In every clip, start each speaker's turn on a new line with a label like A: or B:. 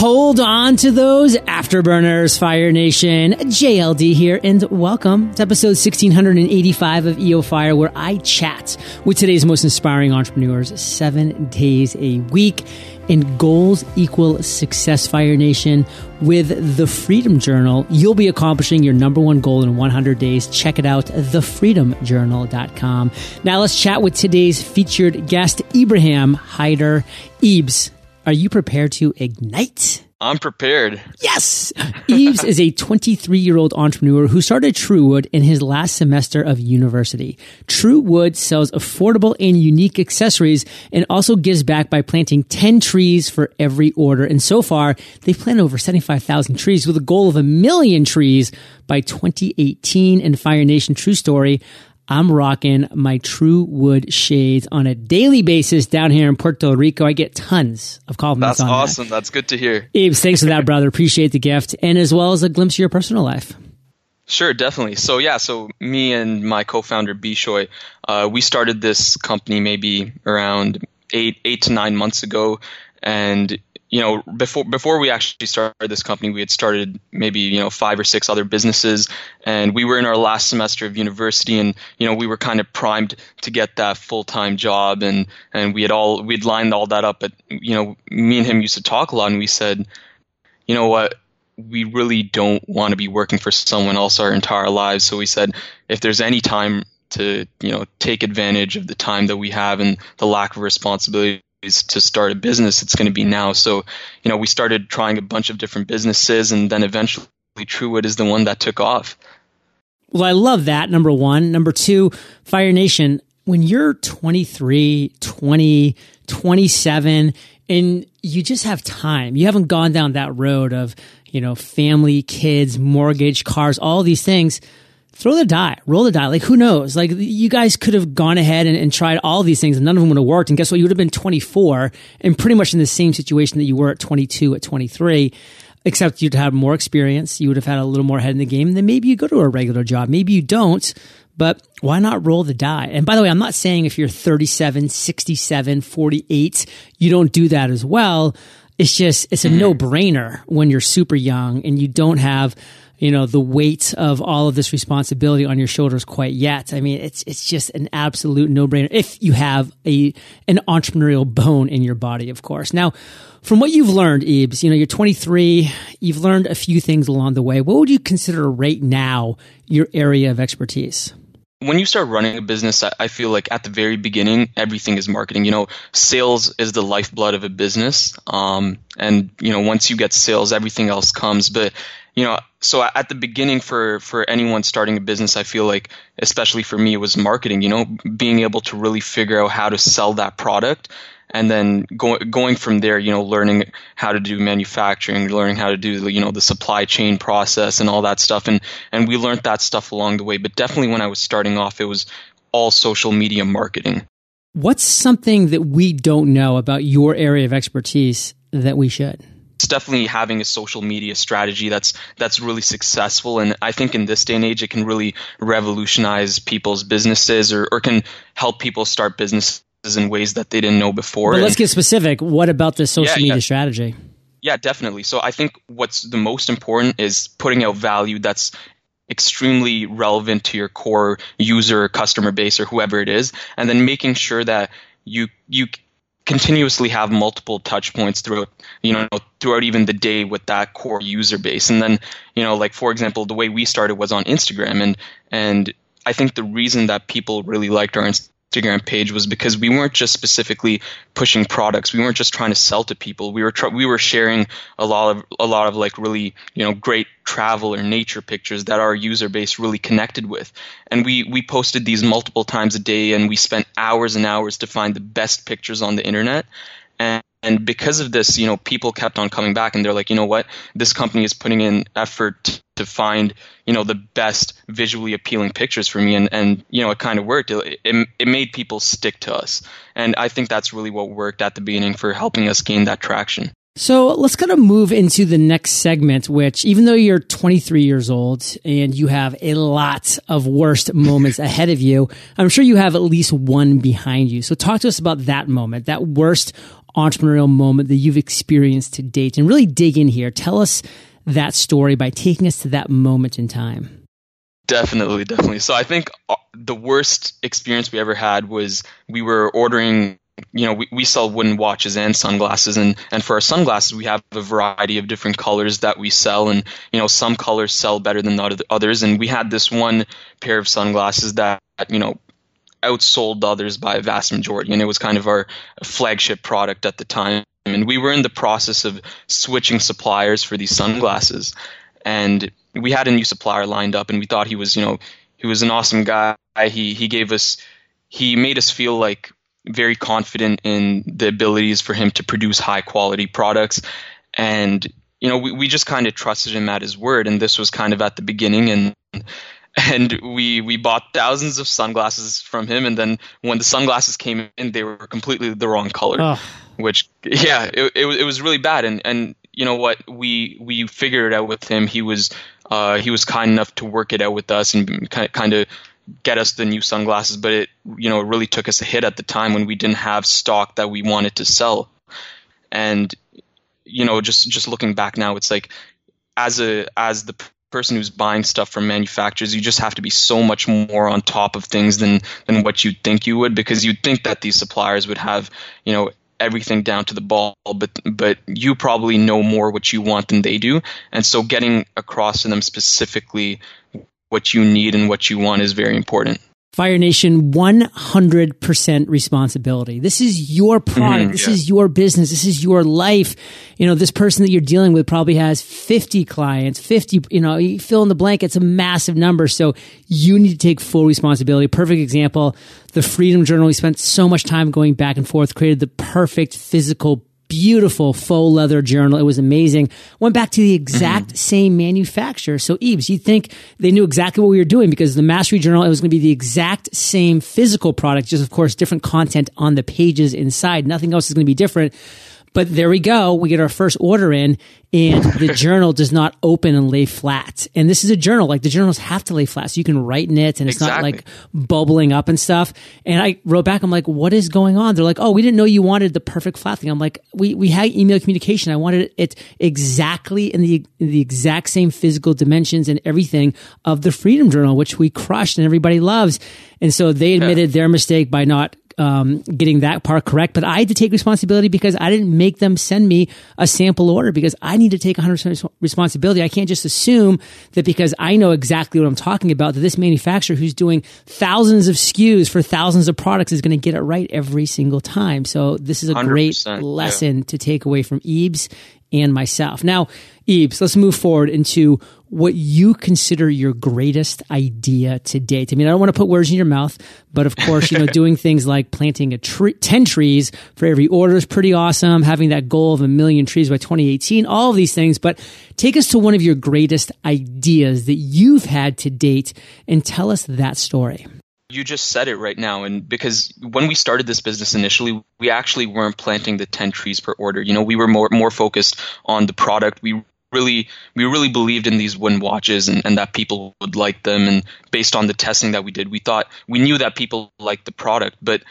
A: Hold on to those afterburners, Fire Nation. JLD here, and welcome to episode 1685 of EO Fire, where I chat with today's most inspiring entrepreneurs seven days a week. And goals equal success, Fire Nation. With the Freedom Journal, you'll be accomplishing your number one goal in 100 days. Check it out, thefreedomjournal.com. Now let's chat with today's featured guest, Ibrahim Hyder. Ibs, are you prepared to ignite?
B: I'm prepared.
A: Yes! Ibs is a 23 year old entrepreneur who started TruWood in his last semester of university. TruWood sells affordable and unique accessories and also gives back by planting 10 trees for every order. And so far, they've planted over 75,000 trees with a goal of a million trees by 2018. And Fire Nation True Story, I'm rocking my TruWood shades on a daily basis down here in Puerto Rico. I get tons of compliments
B: That's
A: on
B: awesome.
A: that.
B: That's good to hear.
A: Thanks for that, brother. Appreciate the gift. And as well as a glimpse of your personal life.
B: Sure, definitely. So yeah, so me and my co-founder Bishoy, uh, we started this company maybe around eight eight to nine months ago, and you know before before we actually started this company, we had started maybe you know five or six other businesses, and we were in our last semester of university, and you know we were kind of primed to get that full time job, and and we had all we'd lined all that up, but you know me and him used to talk a lot, and we said, you know what we really don't want to be working for someone else our entire lives. So we said, if there's any time to, you know, take advantage of the time that we have and the lack of responsibilities to start a business, it's going to be mm-hmm. now. So, you know, we started trying a bunch of different businesses and then eventually TruWood is the one that took off.
A: Well, I love that. Number one. Number two, Fire Nation, when you're 23, 20, 27, and you just have time, you haven't gone down that road of, you know, family, kids, mortgage, cars, all these things. Throw the die, roll the die. Like, who knows? Like, you guys could have gone ahead and, and tried all these things and none of them would have worked. And guess what? You would have been 24 and pretty much in the same situation that you were at 22, at 23 except you'd have more experience. You would have had a little more head in the game. Then maybe you go to a regular job. Maybe you don't, but why not roll the die? And by the way, I'm not saying if you're 37, 67, 48, you don't do that as well. It's just, it's a hmm. no brainer when you're super young and you don't have, you know, the weight of all of this responsibility on your shoulders quite yet. I mean, it's, it's just an absolute no brainer if you have a, an entrepreneurial bone in your body, of course. Now, from what you've learned, Ibs, you know, you're 23, you've learned a few things along the way. What would you consider right now your area of expertise?
B: when you start running a business, I feel like at the very beginning, everything is marketing. You know, sales is the lifeblood of a business. Um, and, you know, once you get sales, everything else comes. But, you know, so at the beginning for, for anyone starting a business, I feel like, especially for me, it was marketing, you know, being able to really figure out how to sell that product and then going going from there, you know, learning how to do manufacturing, learning how to do you know the supply chain process and all that stuff, and and we learned that stuff along the way. But definitely when I was starting off, it was all social media marketing.
A: What's something that we don't know about your area of expertise that we should?
B: It's definitely having a social media strategy that's that's really successful, and I think in this day and age, it can really revolutionize people's businesses or, or can help people start businesses in ways that they didn't know before.
A: But let's get specific. What about the social yeah, media yeah. strategy?
B: Yeah, definitely. So I think what's the most important is putting out value that's extremely relevant to your core user, customer base, or whoever it is, and then making sure that you you continuously have multiple touch points throughout you know throughout even the day with that core user base. And then you know like for example the way we started was on instagram. And and i think the reason that people really liked our Instagram page was because we weren't just specifically pushing products. We weren't just trying to sell to people. We were tr- we were sharing a lot of a lot of like really you know great travel or nature pictures that our user base really connected with. And we we posted these multiple times a day, and we spent hours and hours to find the best pictures on the internet. And and because of this, you know, people kept on coming back and they're like, you know what, this company is putting in effort to find, you know, the best visually appealing pictures for me. And, and you know, it kind of worked. It, it, it made people stick to us. And I think that's really what worked at the beginning for helping us gain that traction.
A: So let's kind of move into the next segment, which even though you're 23 years old and you have a lot of worst moments ahead of you, I'm sure you have at least one behind you. So talk to us about that moment, that worst entrepreneurial moment that you've experienced to date and really dig in here. Tell us that story by taking us to that moment in time.
B: Definitely, definitely. So I think uh, the worst experience we ever had was we were ordering you know, we, we sell wooden watches and sunglasses, and, and for our sunglasses, we have a variety of different colors that we sell, and you know, some colors sell better than others. And we had this one pair of sunglasses that you know outsold others by a vast majority, and it was kind of our flagship product at the time. And we were in the process of switching suppliers for these sunglasses, and we had a new supplier lined up, and we thought he was, you know, he was an awesome guy. He he gave us, he made us feel like very confident in the abilities for him to produce high quality products, and you know, we, we just kind of trusted him at his word, and this was kind of at the beginning, and and we we bought thousands of sunglasses from him. And then when the sunglasses came in they were completely the wrong color oh. which yeah it, it, it, was really bad. And and you know what? We we figured it out with him. He was uh, he was kind enough to work it out with us and kind of get us the new sunglasses. But it you know it really took us a hit at the time when we didn't have stock that we wanted to sell. And you know just just looking back now it's like as a as the person who's buying stuff from manufacturers, you just have to be so much more on top of things than than what you'd think you would, because you'd think that these suppliers would have, you know, everything down to the ball, but but you probably know more what you want than they do, and so getting across to them specifically what you need and what you want is very important.
A: Fire Nation, 100% responsibility. This is your product. Mm-hmm, this yeah. is your business. This is your life. You know, this person that you're dealing with probably has 50 clients, 50, you know, you fill in the blank. It's a massive number. So you need to take full responsibility. Perfect example. The Freedom Journal. We spent so much time going back and forth, created the perfect physical beautiful faux leather journal. It was amazing. Went back to the exact mm-hmm. same manufacturer. So Ibs, you'd think they knew exactly what we were doing because the Mastery Journal, it was going to be the exact same physical product, just of course different content on the pages inside. Nothing else is going to be different. But there we go. We get our first order in and the journal does not open and lay flat. And this is a journal. Like the journals have to lay flat so you can write in it and it's exactly. not like bubbling up and stuff. And I wrote back, I'm like, what is going on? They're like, oh, we didn't know you wanted the perfect flat thing. I'm like, we, we had email communication. I wanted it exactly in the, in the exact same physical dimensions and everything of the Freedom Journal, which we crushed and everybody loves. And so they admitted yeah. their mistake by not um, getting that part correct. But I had to take responsibility because I didn't make them send me a sample order because I need to take 100% responsibility. I can't just assume that because I know exactly what I'm talking about, that this manufacturer who's doing thousands of SKUs for thousands of products is going to get it right every single time. So this is a great lesson yeah. to take away from Ibs and myself. Now, Ibs, let's move forward into what you consider your greatest idea to date. I mean, I don't want to put words in your mouth, but of course, you know, doing things like planting a tree, 10 trees for every order is pretty awesome. Having that goal of a million trees by 2018, all of these things. But take us to one of your greatest ideas that you've had to date and tell us that story.
B: You just said it right now. And because when we started this business initially, we actually weren't planting the 10 trees per order. You know, we were more, more focused on the product. We really, we really believed in these wooden watches and, and that people would like them. And based on the testing that we did, we thought, we knew that people liked the product, but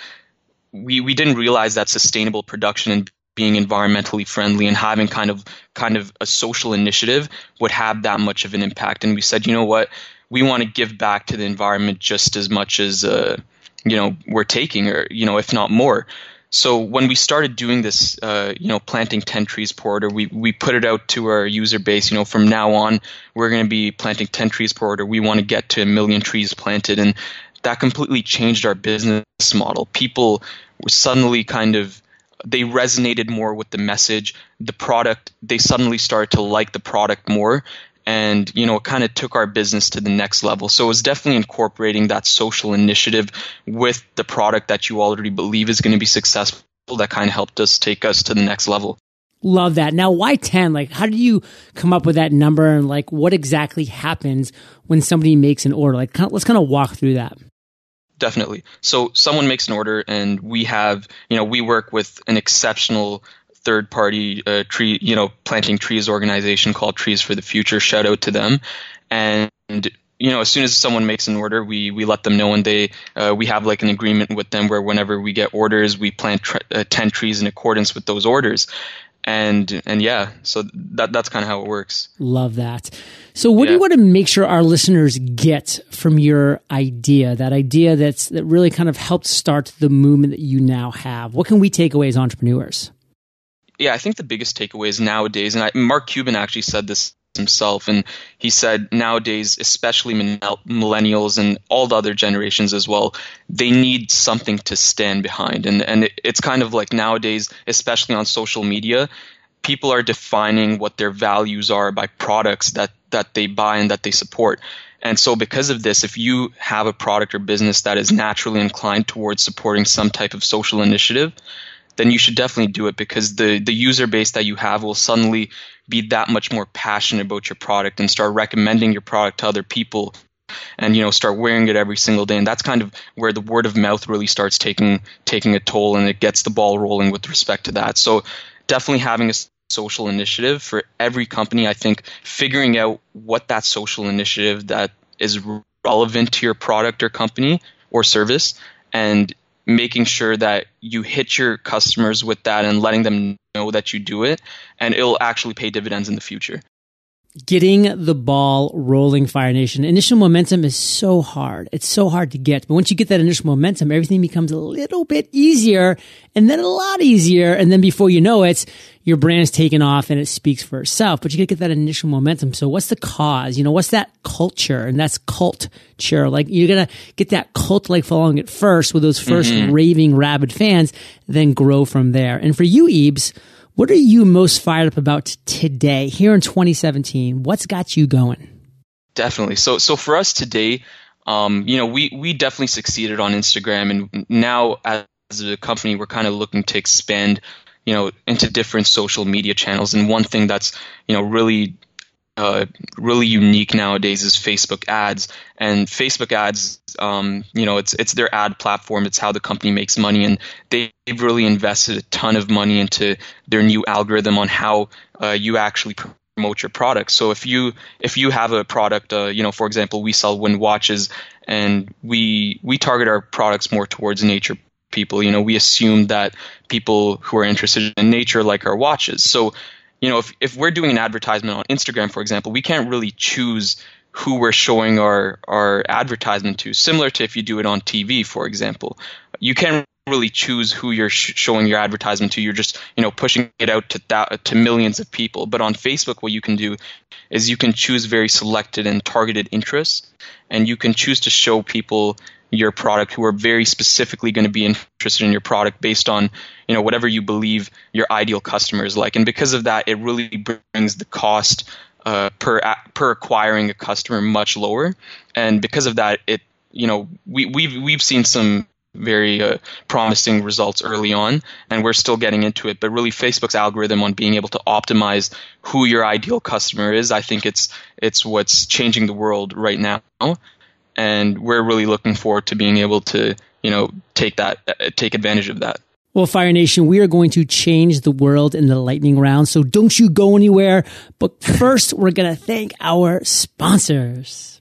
B: we, we didn't realize that sustainable production and being environmentally friendly and having kind of kind of a social initiative would have that much of an impact and we said you know what we want to give back to the environment just as much as uh, you know we're taking, or you know if not more. So when we started doing this, uh, you know, planting 10 trees per order, we, we put it out to our user base. You know, from now on, we're going to be planting 10 trees per order. We want to get to a million trees planted. And that completely changed our business model. People were suddenly kind of, they resonated more with the message, the product. They suddenly started to like the product more and you know it kind of took our business to the next level. So it was definitely incorporating that social initiative with the product that you already believe is going to be successful that kind of helped us take us to the next level.
A: Love that. Now why 10 like how did you come up with that number and like what exactly happens when somebody makes an order? Like let's kind of walk through that.
B: Definitely. So someone makes an order and we have you know we work with an exceptional third party uh, tree, you know, planting trees organization called Trees for the Future. Shout out to them. And you know, as soon as someone makes an order, we we let them know, and they uh, we have like an agreement with them where whenever we get orders, we plant tr- uh, ten trees in accordance with those orders, and and yeah, so that that's kind of how it works.
A: Love that. So, what yeah. do you want to make sure our listeners get from your idea? That idea that's that really kind of helped start the movement that you now have. What can we take away as entrepreneurs?
B: Yeah, I think the biggest takeaway is nowadays, and I, Mark Cuban actually said this himself and he said nowadays especially millennials and all the other generations as well they need something to stand behind. And and it's kind of like nowadays especially on social media people are defining what their values are by products that that they buy and that they support. And so because of this if you have a product or business that is naturally inclined towards supporting some type of social initiative then you should definitely do it because the the user base that you have will suddenly be that much more passionate about your product and start recommending your product to other people and you know start wearing it every single day. And that's kind of where the word of mouth really starts taking taking a toll and it gets the ball rolling with respect to that. So definitely having a social initiative for every company i think figuring out what that social initiative that is relevant to your product or company or service and making sure that you hit your customers with that and letting them know that you do it, and it'll actually pay dividends in the future
A: getting the ball rolling fire nation. Initial momentum is so hard. It's so hard to get. But once you get that initial momentum everything becomes a little bit easier and then a lot easier. And then before you know it your brand's taken off and it speaks for itself. But you gotta get that initial momentum. So what's the cause? You know what's that culture? And that's culture. Like you're gonna get that cult like following at first with those 1st mm-hmm. raving rabid fans then grow from there. And for you Ibs what are you most fired up about today here in 2017? What's got you going?
B: Definitely. So, so for us today, um, you know, we we definitely succeeded on Instagram, and now as a company, we're kind of looking to expand, you know, into different social media channels. And one thing that's you know really uh, really unique nowadays is Facebook ads. And Facebook ads, um, you know, it's it's their ad platform. It's how the company makes money, and they've really invested a ton of money into their new algorithm on how uh, you actually promote your product. So if you if you have a product, uh, you know, for example, we sell wind watches, and we we target our products more towards nature people. You know, we assume that people who are interested in nature like our watches. So you know, if, if we're doing an advertisement on Instagram, for example, we can't really choose who we're showing our, our advertisement to, similar to if you do it on TV, for example. You can't really choose who you're sh- showing your advertisement to. You're just, you know, pushing it out to th- to millions of people. But on Facebook, what you can do is you can choose very selected and targeted interests, and you can choose to show people your product who are very specifically going to be interested in your product based on you know whatever you believe your ideal customer is like and because of that it really brings the cost uh, per per acquiring a customer much lower and because of that it you know we we've we've seen some very uh, promising results early on and we're still getting into it but really facebook's algorithm on being able to optimize who your ideal customer is i think it's it's what's changing the world right now and we're really looking forward to being able to you know take that uh, take advantage of that
A: well, Fire Nation, we are going to change the world in the lightning round, so don't you go anywhere. But first, we're going to thank our sponsors.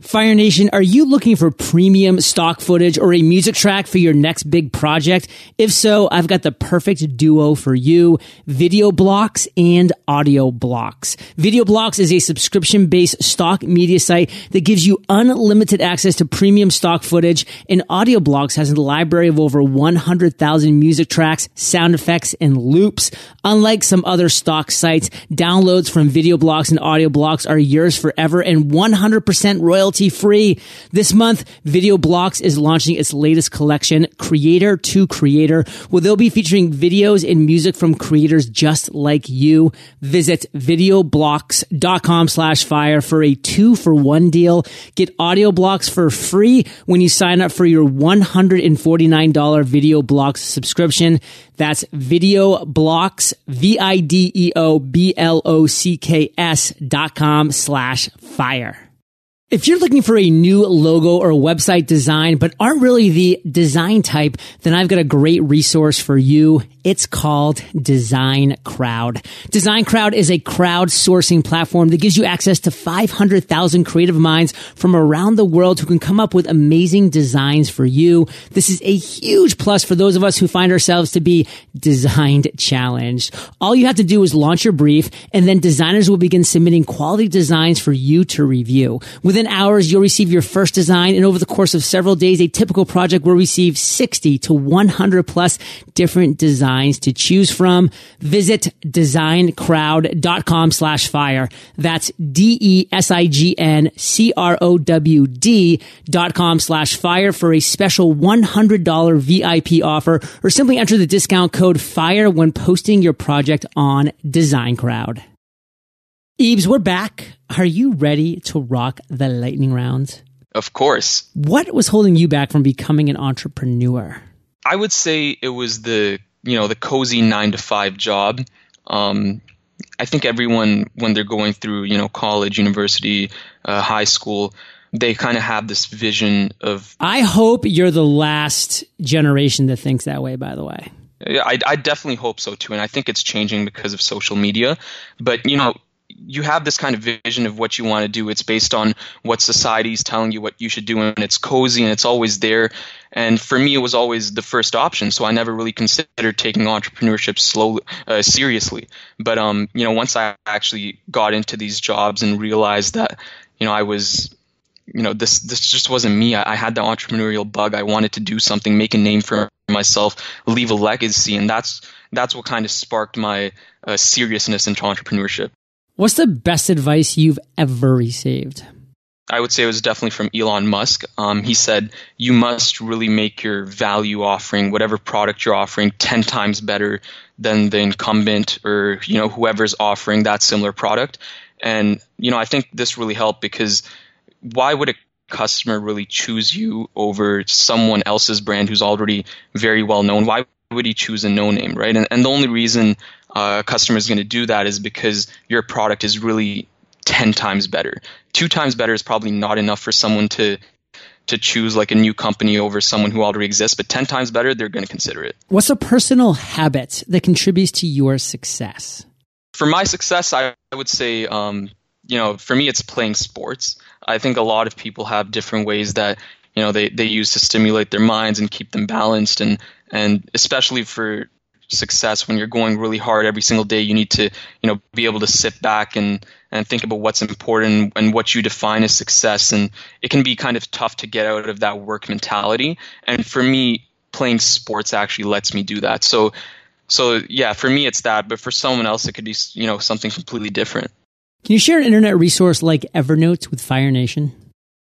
A: Fire Nation, are you looking for premium stock footage or a music track for your next big project? If so, I've got the perfect duo for you, Video Blocks and Audio Blocks. Video Blocks is a subscription-based stock media site that gives you unlimited access to premium stock footage and Audio Blocks has a library of over 100,000 music tracks, sound effects, and loops. Unlike some other stock sites, downloads from Video Blocks and Audio Blocks are yours forever and 100% royalty royalty free. This month, Video Blocks is launching its latest collection, Creator to Creator, where they'll be featuring videos and music from creators just like you. Visit videoblocks.com slash fire for a two for one deal. Get audio blocks for free when you sign up for your $149 Video Blocks subscription. That's Video Blocks, V-I-D-E-O-B-L-O-C-K-S dot com slash fire. If you're looking for a new logo or website design, but aren't really the design type, then I've got a great resource for you. It's called Design Crowd. Design Crowd is a crowdsourcing platform that gives you access to 500,000 creative minds from around the world who can come up with amazing designs for you. This is a huge plus for those of us who find ourselves to be designed challenged. All you have to do is launch your brief and then designers will begin submitting quality designs for you to review. Within hours, you'll receive your first design and over the course of several days, a typical project will receive 60 to 100 plus different designs to choose from. Visit designcrowd.com slash fire. That's D-E-S-I-G-N-C-R-O-W-D dot com slash fire for a special $100 VIP offer or simply enter the discount code FIRE when posting your project on Design Ibs, we're back. Are you ready to rock the lightning round?
B: Of course.
A: What was holding you back from becoming an entrepreneur?
B: I would say it was the you know the cozy nine to five job. Um, I think everyone when they're going through you know college, university, uh, high school, they kind of have this vision of.
A: I hope you're the last generation that thinks that way. By the way.
B: I, I definitely hope so too, and I think it's changing because of social media. But you know, you have this kind of vision of what you want to do. It's based on what society's telling you what you should do, and it's cozy and it's always there. And for me, it was always the first option, so I never really considered taking entrepreneurship slowly, uh, seriously. But um, you know, once I actually got into these jobs and realized that you know I was you know this this just wasn't me I, I, had the entrepreneurial bug i wanted to do something make a name for myself leave a legacy and that's that's what kind of sparked my uh, seriousness into entrepreneurship
A: What's the best advice you've ever received?
B: I would say it was definitely from Elon Musk. Um, he said, You must really make your value offering, whatever product you're offering, 10 times better than the incumbent or you know whoever's offering that similar product. And you know, I think this really helped because why would a customer really choose you over someone else's brand who's already very well known? Why would he choose a no name, right? And, and the only reason uh, a customer is going to do that is because your product is really 10 times better. Two times better is probably not enough for someone to to choose like a new company over someone who already exists, but 10 times better, they're going to consider it.
A: What's a personal habit that contributes to your success?
B: For my success, I, would say, um, you know, for me, it's playing sports. I think a lot of people have different ways that, you know, they, they use to stimulate their minds and keep them balanced. And, and especially for success when you're going really hard every single day you need to you know be able to sit back and and think about what's important and what you define as success. And it can be kind of tough to get out of that work mentality. And for me playing sports actually lets me do that. So so yeah for me it's that. But for someone else it could be you know something completely different.
A: Can you share an internet resource like evernote with fire nation?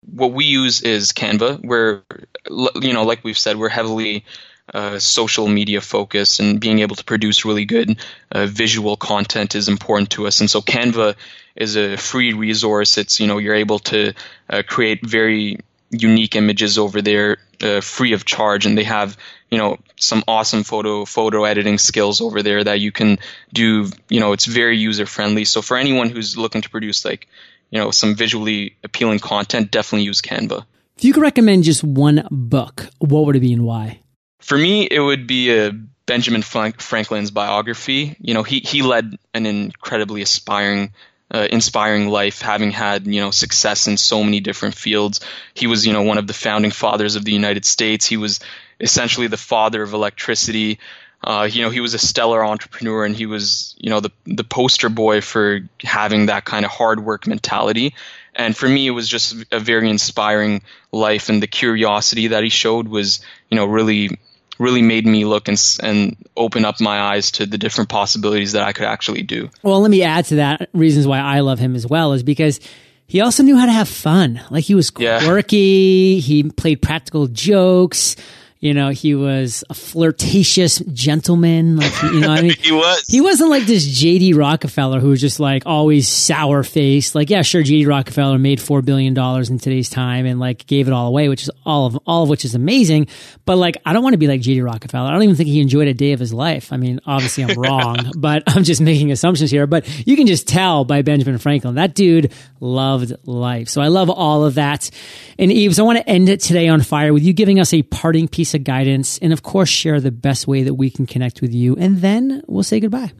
B: What we use is canva where you know like we've said we're heavily uh, social media focus and being able to produce really good uh, visual content is important to us. And so Canva is a free resource. It's you know you're able to uh, create very unique images over there uh, free of charge, and they have you know some awesome photo photo editing skills over there that you can do. You know it's very user friendly. So for anyone who's looking to produce like you know some visually appealing content, definitely use Canva.
A: If you could recommend just one book, what would it be and why?
B: For me, it would be a Benjamin Franklin's biography. You know, he he led an incredibly aspiring, uh, inspiring life, having had you know success in so many different fields. He was you know one of the founding fathers of the United States. He was essentially the father of electricity. Uh, you know, he was a stellar entrepreneur, and he was you know the the poster boy for having that kind of hard work mentality. And for me, it was just a very inspiring life, and the curiosity that he showed was you know really really made me look and, and open up my eyes to the different possibilities that I could actually do.
A: Well, let me add to that. Reasons why I love him as well is because he also knew how to have fun. Like he was quirky. Yeah. He played practical jokes. You know, he was a flirtatious gentleman. Like, you know, I mean,
B: he was.
A: He wasn't like this JD Rockefeller who was just like always sour faced. Like, yeah, sure, JD Rockefeller made four billion dollars in today's time and like gave it all away, which is all of all of which is amazing. But like, I don't want to be like JD Rockefeller. I don't even think he enjoyed a day of his life. I mean, obviously, I'm wrong, but I'm just making assumptions here. But you can just tell by Benjamin Franklin that dude loved life. So I love all of that. And Ibs, I want to end it today on fire with you giving us a parting piece guidance and, of course, share the best way that we can connect with you. And then we'll say goodbye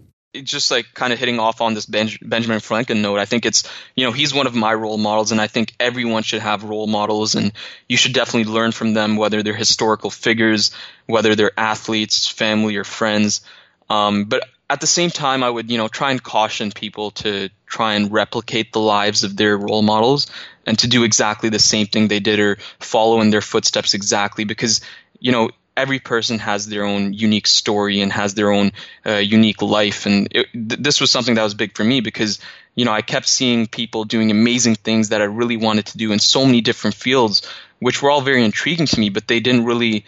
B: just like kind of hitting off on this Benjamin Franklin note, I think it's, you know, he's one of my role models, and I think everyone should have role models, and you should definitely learn from them, whether they're historical figures, whether they're athletes, family, or friends. Um, but at the same time, I would, you know, try and caution people to try and replicate the lives of their role models and to do exactly the same thing they did or follow in their footsteps exactly because, you know, every person has their own unique story and has their own uh, unique life. And it, th- this was something that was big for me because, you know, I kept seeing people doing amazing things that I really wanted to do in so many different fields, which were all very intriguing to me, but they didn't really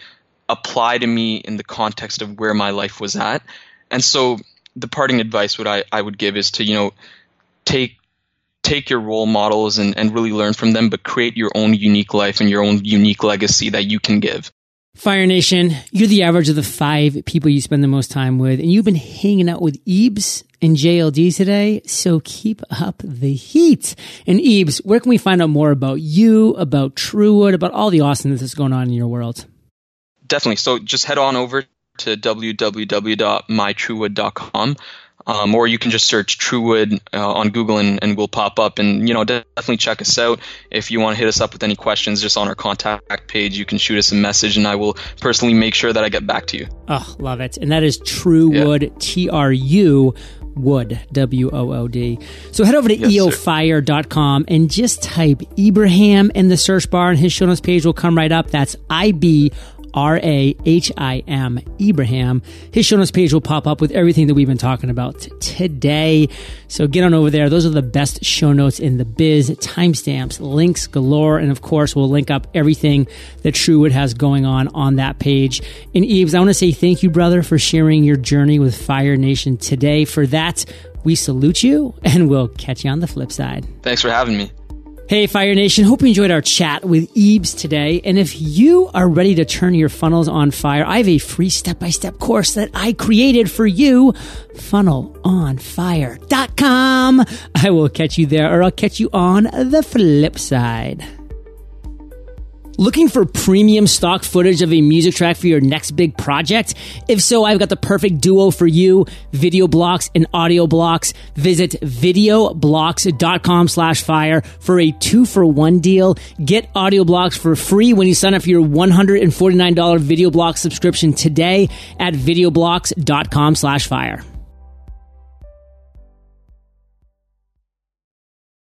B: apply to me in the context of where my life was at. And so the parting advice what I, I would give is to, you know, take take your role models and, and really learn from them, but create your own unique life and your own unique legacy that you can give.
A: Fire Nation, you're the average of the five people you spend the most time with, and you've been hanging out with Ibs and JLD today, so keep up the heat. And Ibs, where can we find out more about you, about TruWood, about all the awesomeness that's going on in your world?
B: Definitely. So just head on over to www.mytruewood.com. Um, or you can just search TruWood uh, on Google and, and we'll pop up. And you know, definitely check us out. If you want to hit us up with any questions, just on our contact page, you can shoot us a message, and I will personally make sure that I get back to you.
A: Oh, love it! And that is TruWood, T R U Wood, W O O D. So head over to yes, eofire.com and just type Ibrahim in the search bar, and his show notes page will come right up. That's I B R A H I M, Ibrahim. His show notes page will pop up with everything that we've been talking about today. So get on over there. Those are the best show notes in the biz, timestamps, links galore. And of course, we'll link up everything that TruWood has going on on that page. And Ibs, I want to say thank you, brother, for sharing your journey with Fire Nation today. For that, we salute you and we'll catch you on the flip side.
B: Thanks for having me.
A: Hey, Fire Nation. Hope you enjoyed our chat with Ibs today. And if you are ready to turn your funnels on fire, I have a free step by step course that I created for you. Funnelonfire.com. I will catch you there or I'll catch you on the flip side. Looking for premium stock footage of a music track for your next big project? If so, I've got the perfect duo for you, video blocks and audio blocks. Visit videoblocks.com slash fire for a two for one deal. Get audio blocks for free when you sign up for your $149 video block subscription today at videoblocks.com slash fire.